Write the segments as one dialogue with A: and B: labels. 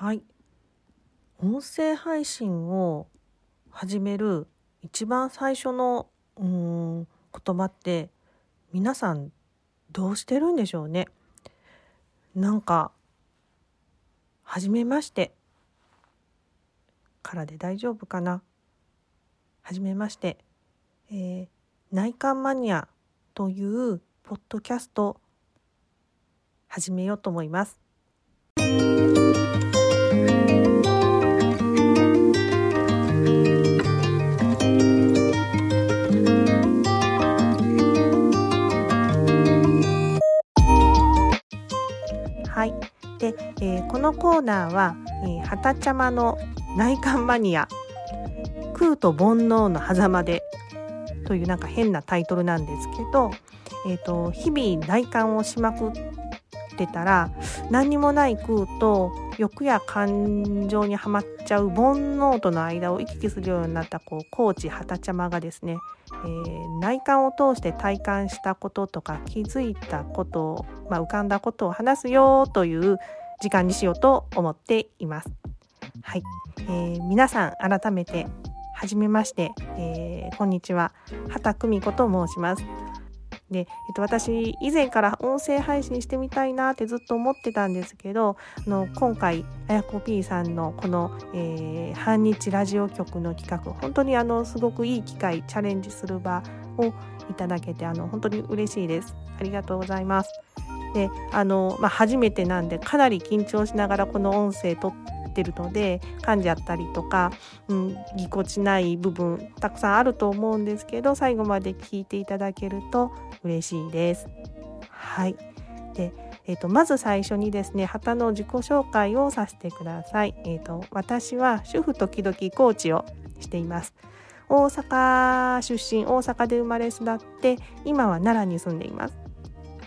A: はい。音声配信を始める一番最初のうん言葉って皆さんどうしてるんでしょうね。なんか「はじめまして」からで大丈夫かな。はじめまして、えー内観マニアというポッドキャスト始めようと思います。このコーナーは、えー、はたちゃまの内観マニア空と煩悩の狭間でというなんか変なタイトルなんですけど、えー、と日々内観をしまくってたら何にもない空と欲や感情にはまっちゃう煩悩との間を行き来するようになったこうコーチはたちゃまがですね、えー内観を通して体感したこととか気づいたことを、まあ、浮かんだことを話すよという時間にしようと思っています。はい、えー皆さん改めてはじめまして、えーこんにちは畑久美子と申します。で、えっと、私以前から音声配信してみたいなってずっと思ってたんですけどあの今回あやこ P さんのこの、えー半日ラジオ局の企画本当にあのすごくいい機会チャレンジする場をいただけてあの本当に嬉しいです。ありがとうございます。であの、まあ、初めてなんでかなり緊張しながらこの音声撮ってるので噛んじゃったりとか、うん、ぎこちない部分たくさんあると思うんですけど最後まで聞いていただけると嬉しいです。はいでえー、とまず最初にですね旗の自己紹介をさせてください。えー、と私は主婦時々コーチをしています。大阪出身大阪で生まれ育って今は奈良に住んでいます。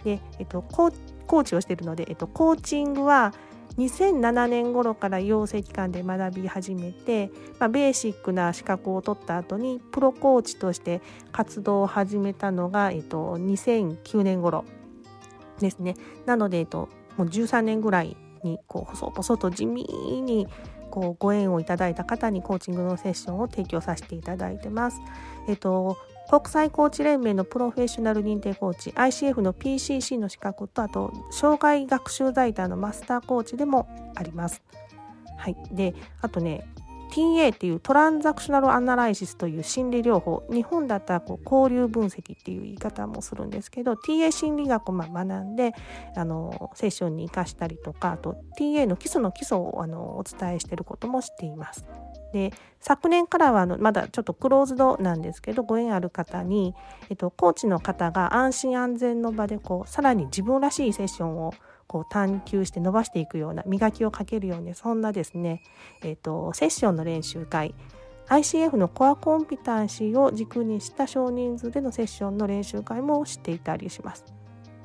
A: で、えっと、コーチをしているので、えっと、コーチングは2007年頃から養成機関で学び始めて、まあ、ベーシックな資格を取った後にプロコーチとして活動を始めたのが、えっと、2009年頃ですね。なので、えっと、もう13年ぐらいにこう細々と地味にこうご縁をいただいた方にコーチングのセッションを提供させていただいてます。えっと国際コーチ連盟のプロフェッショナル認定コーチ ICF の PCC の資格とあと障害学習財団のマスターコーチでもあります。はい、であとね TA っていうトランザクショナルアナライシスという心理療法日本だったらこう交流分析っていう言い方もするんですけど TA 心理学をまあ学んであのセッションに生かしたりとかあと TA の基礎の基礎をあのお伝えしていることもしています。で昨年からはあのまだちょっとクローズドなんですけどご縁ある方に、えっと、コーチの方が安心安全の場でこうさらに自分らしいセッションをこう探求して伸ばしていくような磨きをかけるようなそんなですね、えっと、セッションの練習会 ICF のコアコンピタンシーを軸にした少人数でのセッションの練習会もしていたりします。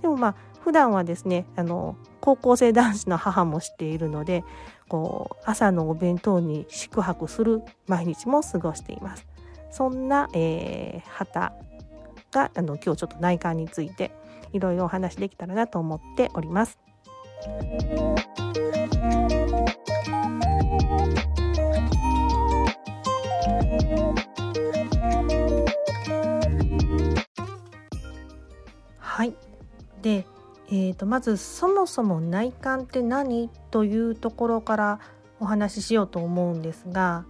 A: でもまあ普段はですねあの高校生男子の母もしているのでこう朝のお弁当に宿泊する毎日も過ごしています。そんな、えー、旗があの今日ちょっと内観についていろいろお話できたらなと思っております。えー、とまずそもそも内観って何というところからお話ししようと思うんですが、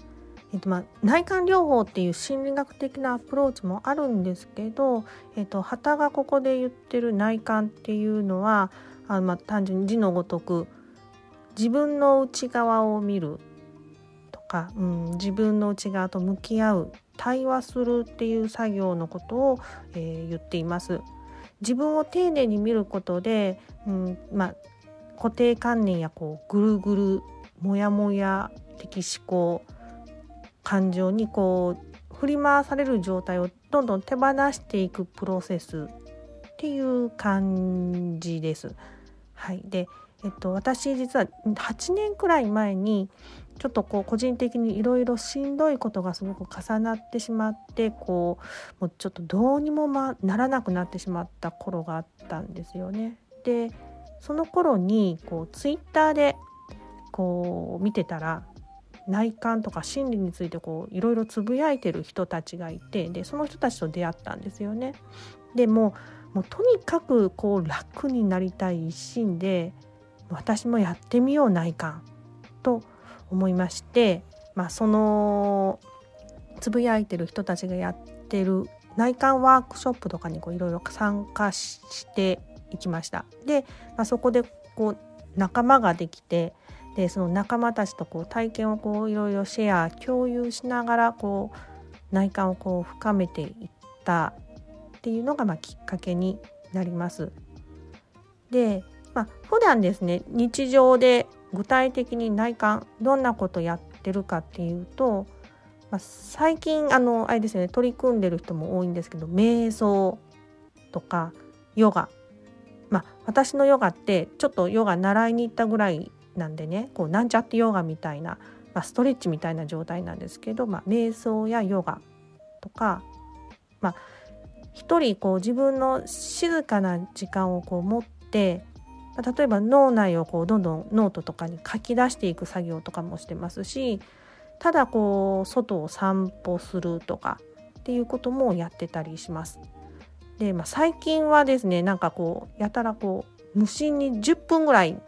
A: えーとまあ、内観療法っていう心理学的なアプローチもあるんですけど、えー、と旗がここで言ってる内観っていうのはあまあ単純に字のごとく自分の内側を見るとか、うん、自分の内側と向き合う対話するっていう作業のことを、えー言っています。自分を丁寧に見ることで、うんまあ、固定観念やこうぐるぐるモヤモヤ的思考感情にこう振り回される状態をどんどん手放していくプロセスっていう感じです。はい、で、えっと、私実は8年くらい前にちょっとこう個人的にいろいろしんどいことがすごく重なってしまってこうもうちょっとどうにも、ま、ならなくなってしまった頃があったんですよね。でその頃にこうツイッターでこう見てたら内観とか心理についてこういろいろつぶやいてる人たちがいてでその人たちと出会ったんですよね。でももうとにかくこう楽になりたい一心で私もやってみよう内観と思いまして、まあ、そのつぶやいてる人たちがやってる内観ワークショップとかにいろいろ参加していきました。で、まあ、そこでこう仲間ができてでその仲間たちとこう体験をこういろいろシェア共有しながらこう内観をこう深めていったっていうのがまあきっかけになります。で、まあ、普段ですね日常で具体的に内観どんなことやってるかっていうと、まあ、最近あのあれですよね取り組んでる人も多いんですけど瞑想とかヨガ。まあ私のヨガってちょっとヨガ習いに行ったぐらいなんでねこうなんちゃってヨガみたいな、まあ、ストレッチみたいな状態なんですけど、まあ、瞑想やヨガとか、まあ、一人こう自分の静かな時間をこう持って、例えば脳内をこうどんどんノートとかに書き出していく作業とかもしてますしただこう外を散歩するとかっていうこともやってたりします。で、まあ、最近はですねなんかこうやたらこう無心に10分ぐらい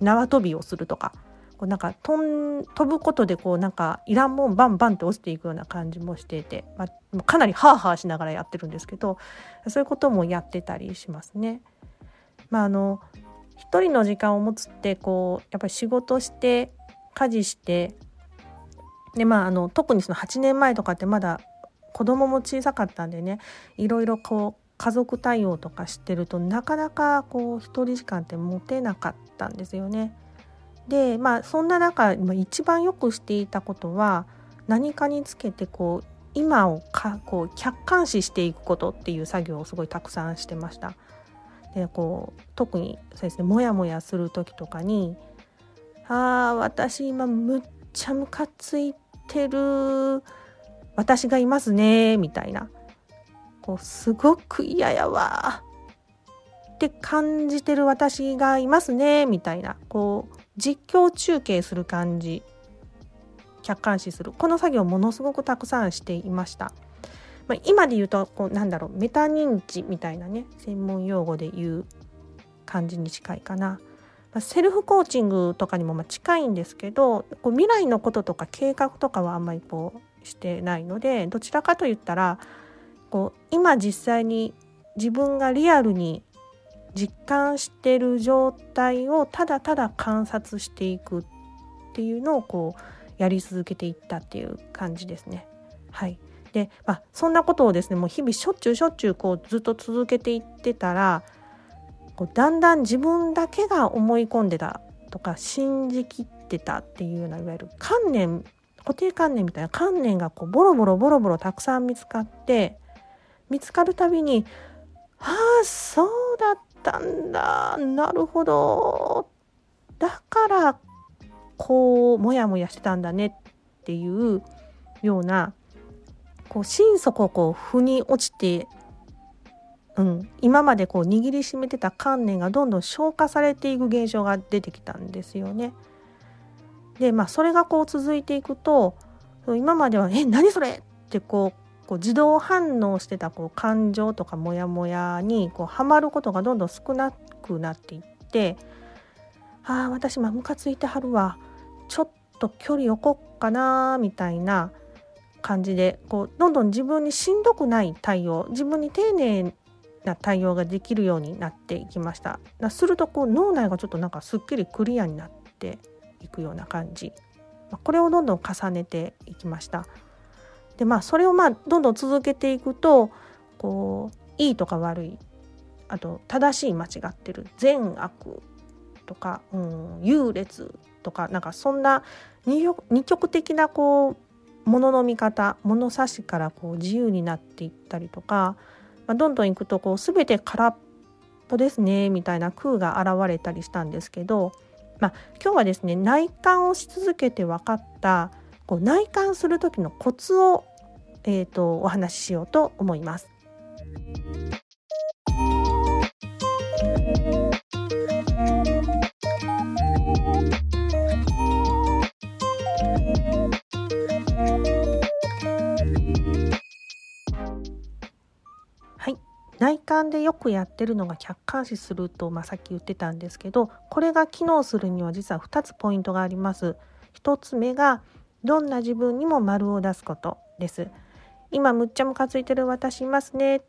A: 縄跳びをするとかこうなんか飛ぶことでこうなんかいらんもんバンバンって落ちていくような感じもしていて、まあ、かなりハーハーしながらやってるんですけどそういうこともやってたりしますね。まあ、あの一人の時間を持つってこうやっぱり仕事して家事してでまああの特にその8年前とかってまだ子供も小さかったんでねいろいろこう家族対応とかしてるとなかなかこう一人時間って持てなかったんですよね。でまあそんな中一番よくしていたことは何かにつけてこう今をかこう客観視していくことっていう作業をすごいたくさんしてました。でこう特にそうですねモヤモヤする時とかに「ああ私今むっちゃムカついてる私がいますね」みたいな。こうすごく嫌やわって感じてる私がいますねみたいな。こう実況中継する感じ客観視する。この作業ものすごくたくさんしていました。まあ、今で言うとこうなんだろうメタ認知みたいなね専門用語で言う感じに近いかな。まあ、セルフコーチングとかにもまあ近いんですけどこう未来のこととか計画とかはあんまりこうしてないのでどちらかといったらこう今実際に自分がリアルに実感してる状態をただただ観察していくっていうのをこうやり続けていったっていう感じですね。はいでまあ、そんなことをですねもう日々しょっちゅうしょっちゅうこうずっと続けていってたらこうだんだん自分だけが思い込んでたとか信じきってたっていうようないわゆる観念固定観念みたいな観念がこうボロボロボロボロたくさん見つかって見つかるたびに「ああそうだったんだなるほどだからこうモヤモヤしてたんだね」っていうようなこう心底こう腑に落ちて、うん、今までこう握りしめてた観念がどんどん消化されていく現象が出てきたんですよね。でまあそれがこう続いていくと今までは「え何それ?」ってこうこう自動反応してたこう感情とかモヤモヤにこうはまることがどんどん少なくなっていって「ああ私まムカついてはるわちょっと距離置こっかな」みたいな感じでこうどんどん自分にしんどくない対応自分に丁寧な対応ができるようになっていきました。するとこう脳内がちょっとなんかすっきりクリアになっていくような感じこれをどんどん重ねていきました。でまあそれをまあどんどん続けていくとこういいとか悪いあと正しい間違ってる善悪とか、うん、優劣とかなんかそんな二極的なこう物の見方物差しからこう自由になっていったりとか、まあ、どんどんいくとこう全て空っぽですねみたいな空が現れたりしたんですけど、まあ、今日はですね内観をし続けて分かったこう内観する時のコツを、えーと、お話ししようと思います。内観でよくやってるのが客観視すると、まあ、さっき言ってたんですけどこれが機能するには実は2つポイントがあります。1つ目がどんな自分にも丸を出すことです。今むっちゃムカついてる私いますね。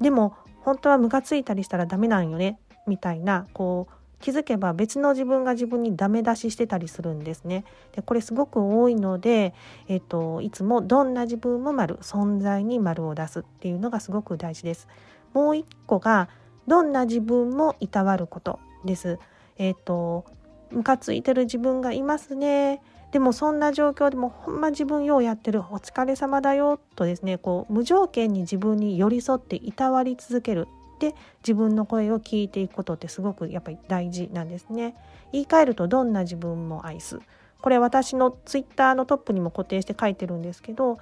A: でも本当はムカついたりしたらダメなんよねみたいなこう気づけば別の自分が自分にダメ出ししてたりするんですね。でこれすごく多いので、えっと、いつもどんな自分も丸存在に丸を出すっていうのがすごく大事です。もう一個がどんな自分もいたわることです。えっとムカついてる自分がいますね。でもそんな状況でもほんま自分ようやってるお疲れ様だよとですねこう無条件に自分に寄り添っていたわり続けるで自分の声を聞いていくことってすごくやっぱり大事なんですね。言い換えるとどんな自分も愛す。これ私のツイッターのトップにも固定して書いてるんですけど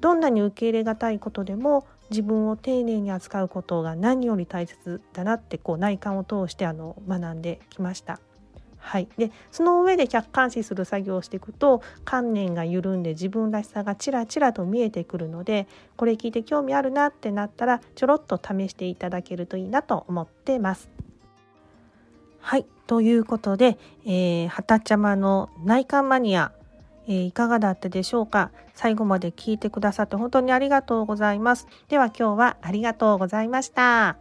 A: どんなに受け入れがたいことでも自分を丁寧に扱うことが何より大切だなってこう内観を通してあの学んできました。はい、でその上で客観視する作業をしていくと観念が緩んで自分らしさがちらちらと見えてくるのでこれ聞いて興味あるなってなったらちょろっと試していただけるといいなと思ってます。はいということで、えー、はたちゃまの内観マニア、えー、いかがだったでしょうか？最後まで聞いてくださって本当にありがとうございます。では今日はありがとうございました。